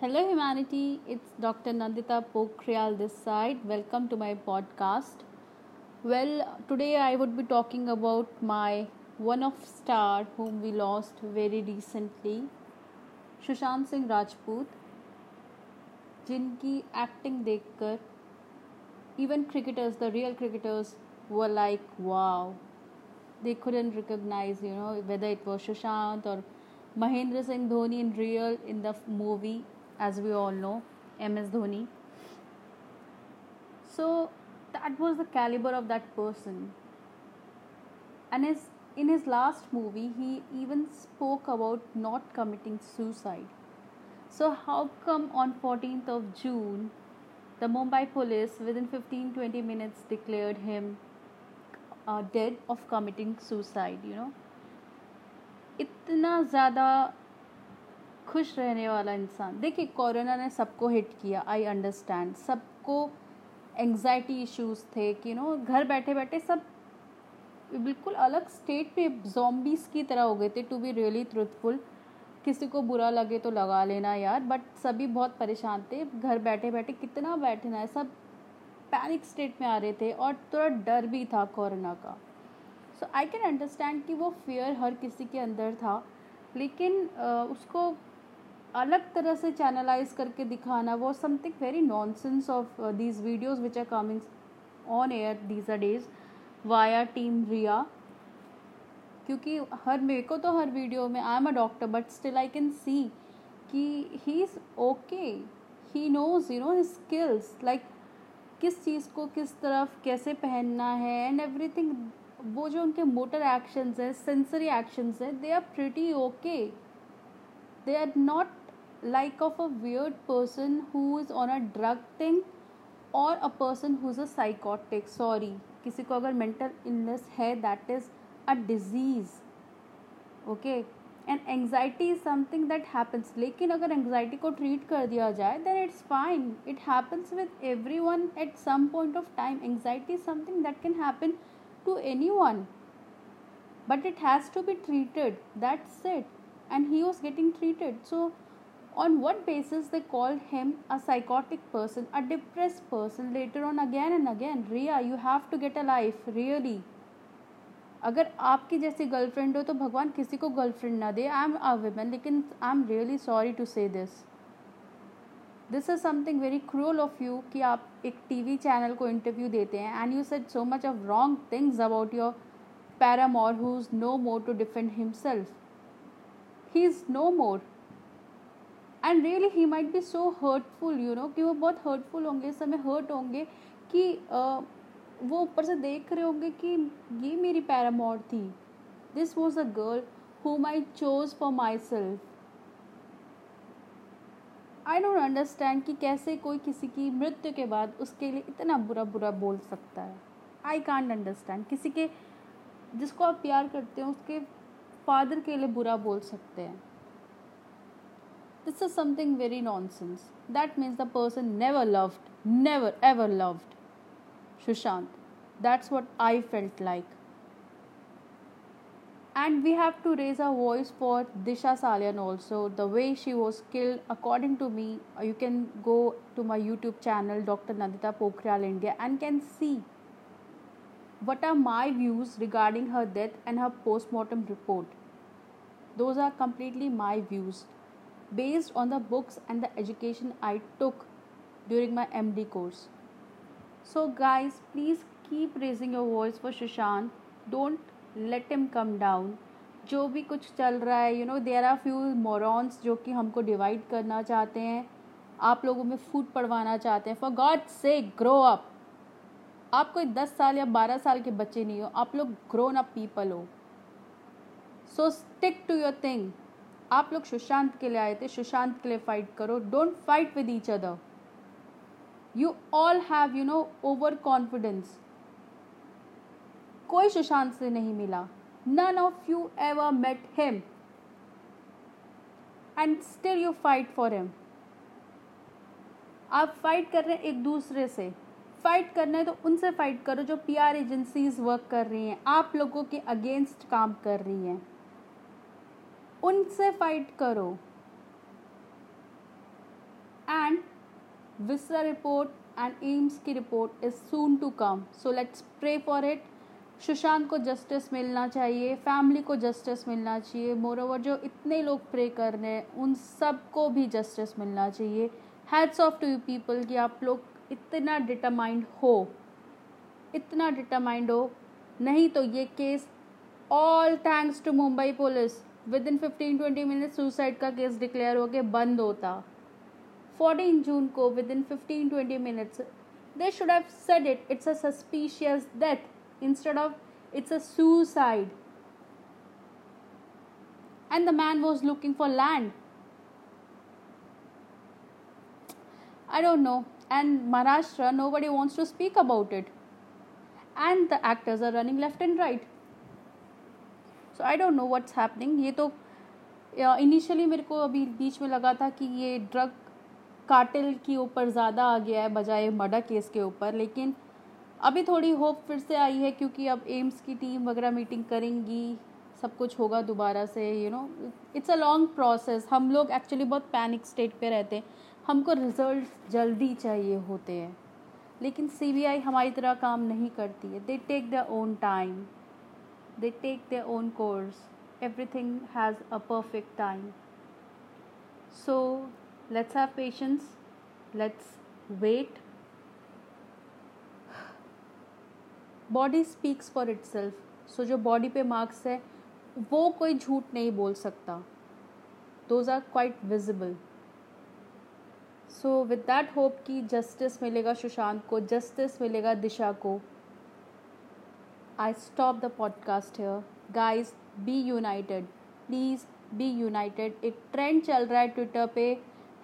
Hello, humanity. It's Dr. Nandita Pokhriyal this side. Welcome to my podcast. Well, today I would be talking about my one of star whom we lost very recently, Sushant Singh Rajput जिनकी acting देखकर even cricketers, the real cricketers, were like, wow. They couldn't recognize, you know, whether it was Sushant or Mahendra Singh Dhoni in real in the movie, as we all know, MS Dhoni. So that was the caliber of that person. And his, in his last movie, he even spoke about not committing suicide. So, how come on 14th of June, the Mumbai police within 15 20 minutes declared him uh, dead of committing suicide? You know, itna zada. खुश रहने वाला इंसान। देखिए, corona ने सबको hit किया I understand सबको anxiety issues थे, कि नो घर बैठे बैठे सब बिल्कुल अलग स्टेट पे जॉम्बीज की तरह हो गए थे टू बी रियली ट्रुथफुल किसी को बुरा लगे तो लगा लेना यार बट सभी बहुत परेशान थे। घर बैठे बैठे कितना बैठना है, सब पैनिक स्टेट में आ रहे थे और थोड़ा डर भी था कोरोना का। सो आई कैन अंडरस्टैंड कि वो फियर हर किसी के अंदर था, लेकिन उसको अलग तरह से चैनलाइज करके दिखाना, वो something very nonsense of these videos which are coming on air these are days via team Riya क्योंकि हर, मेरे को तो हर वीडियो में I am a doctor but still I can see कि he is okay he knows you know skills like किस चीज़ को किस तरफ़ कैसे पहनना है एंड एवरीथिंग वो जो उनके मोटर एक्शंस है सेंसरी एक्शंस है they are pretty okay they are not of a weird person who is on a drug thing और a person who is a psychotic sorry किसी को अगर मेंटल इलनेस है that is a disease okay and anxiety is something that happens लेकिन अगर anxiety को treat कर दिया जाए it's fine it happens with everyone at some point of time anxiety is something that can happen to anyone. But it has to be treated. That's it. And he was getting treated. So on what basis they called him a psychotic person, a depressed person, later on again and again Riya you have to get a life, really. अगर आपकी जैसी girlfriend हो तो भगवान किसी को girlfriend ना दे। आई am a women लेकिन I am really sorry to say this this is something very cruel of you कि आप एक टीवी चैनल को इंटरव्यू देते हैं and you said so much of wrong things about your paramour who is no more to defend himself he is no more and really he might be so hurtful you know कि वो बहुत hurtful होंगे इस समय hurt होंगे कि uh, वो ऊपर से देख रहे होंगे कि ये मेरी पैरामोर थी। This was a girl who my chose for myself I don't understand कि कैसे कोई किसी की मृत्यु के बाद उसके लिए इतना बुरा बुरा बोल सकता है। आई कांट अंडरस्टैंड किसी के जिसको आप प्यार करते हो उसके फादर के लिए बुरा बोल सकते हैं। This is something very nonsense. That means the person never loved, never ever loved. Shushant, that's what I felt like. And we have to raise our voice for Disha Salian also. The way she was killed, according to me, uh, you can go to my YouTube channel, Dr. Nandita Pokhrial India, and can see what are my views regarding her death and her post mortem report. Those are completely my views. Based on the books and the education I took during my MD course. So, guys, please keep raising your voice for Shushan don't let him come down जो भी कुछ चल रहा है you know there are few morons जो कि हमको divide करना चाहते हैं, आप लोगों में फ़ूड पढ़वाना चाहते हैं। For God sake grow up आप कोई दस साल या बारह साल के बच्चे नहीं हो, आप लोग ग्रोन अप पीपल हो। So stick to your thing आप लोग सुशांत के लिए आए थे, सुशांत के लिए फाइट करो। Don't fight with each other you all have you know over confidence कोई सुशांत से नहीं मिला। None of you ever met him and still you fight for him आप फाइट कर रहे हैं एक दूसरे से। फाइट करना है तो उनसे फाइट करो जो पीआर एजेंसीज वर्क कर रही हैं। आप लोगों के अगेंस्ट काम कर रही हैं। उनसे फाइट करो। And viscera report and AIIMS की report is soon to come so let's pray for it Sushant को जस्टिस मिलना चाहिए फैमिली को जस्टिस मिलना चाहिए। मोर ओवर जो इतने लोग प्रे कर रहे हैं, उन सबको भी जस्टिस मिलना चाहिए। Hats off to you people कि आप लोग इतना डिटरमाइंड हो। इतना डिटरमाइंड हो। नहीं तो ये case all thanks to Mumbai police within fifteen twenty minute suicide का केस डिक्लेयर होकर बंद होता। फोर्टीन जून को within fifteen twenty minutes they should have said it it's a suspicious death instead of it's a suicide and the man was looking for land I don't know and Maharashtra nobody wants to speak about it and the actors are running left and right so I don't know what's happening ये तो initially मेरे को अभी बीच में लगा था कि ये ड्रग कार्टेल के ऊपर ज़्यादा आ गया है, बजाय मर्डर केस के ऊपर। लेकिन अभी थोड़ी होप फिर से आई है, क्योंकि अब एम्स की टीम वगैरह मीटिंग करेंगी, सब कुछ होगा दोबारा से you know it's a long process हम लोग एक्चुअली बहुत पैनिक स्टेट पे रहते हैं। हमको रिज़ल्ट जल्दी चाहिए होते हैं। लेकिन CBI हमारी तरह काम नहीं करती है। They take the own time they take the own course everything has a perfect time so let's have patience let's wait body speaks for itself सो जो बॉडी पे मार्क्स है, वो कोई झूठ नहीं बोल सकता. Those are quite visible so with that hope कि जस्टिस मिलेगा सुशांत को जस्टिस मिलेगा दिशा को I stop the podcast here guys be united please be united एक ट्रेंड चल रहा है ट्विटर पे.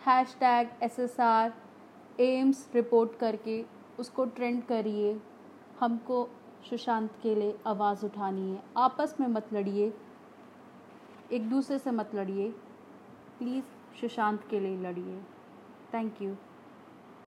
Hashtag S S R AIIMS report करके उसको ट्रेंड करिए. हमको सुशांत के लिए आवाज़ उठानी है. आपस में मत लड़िए. एक दूसरे से मत लड़िए. प्लीज़ सुशांत के लिए लड़िए. Thank you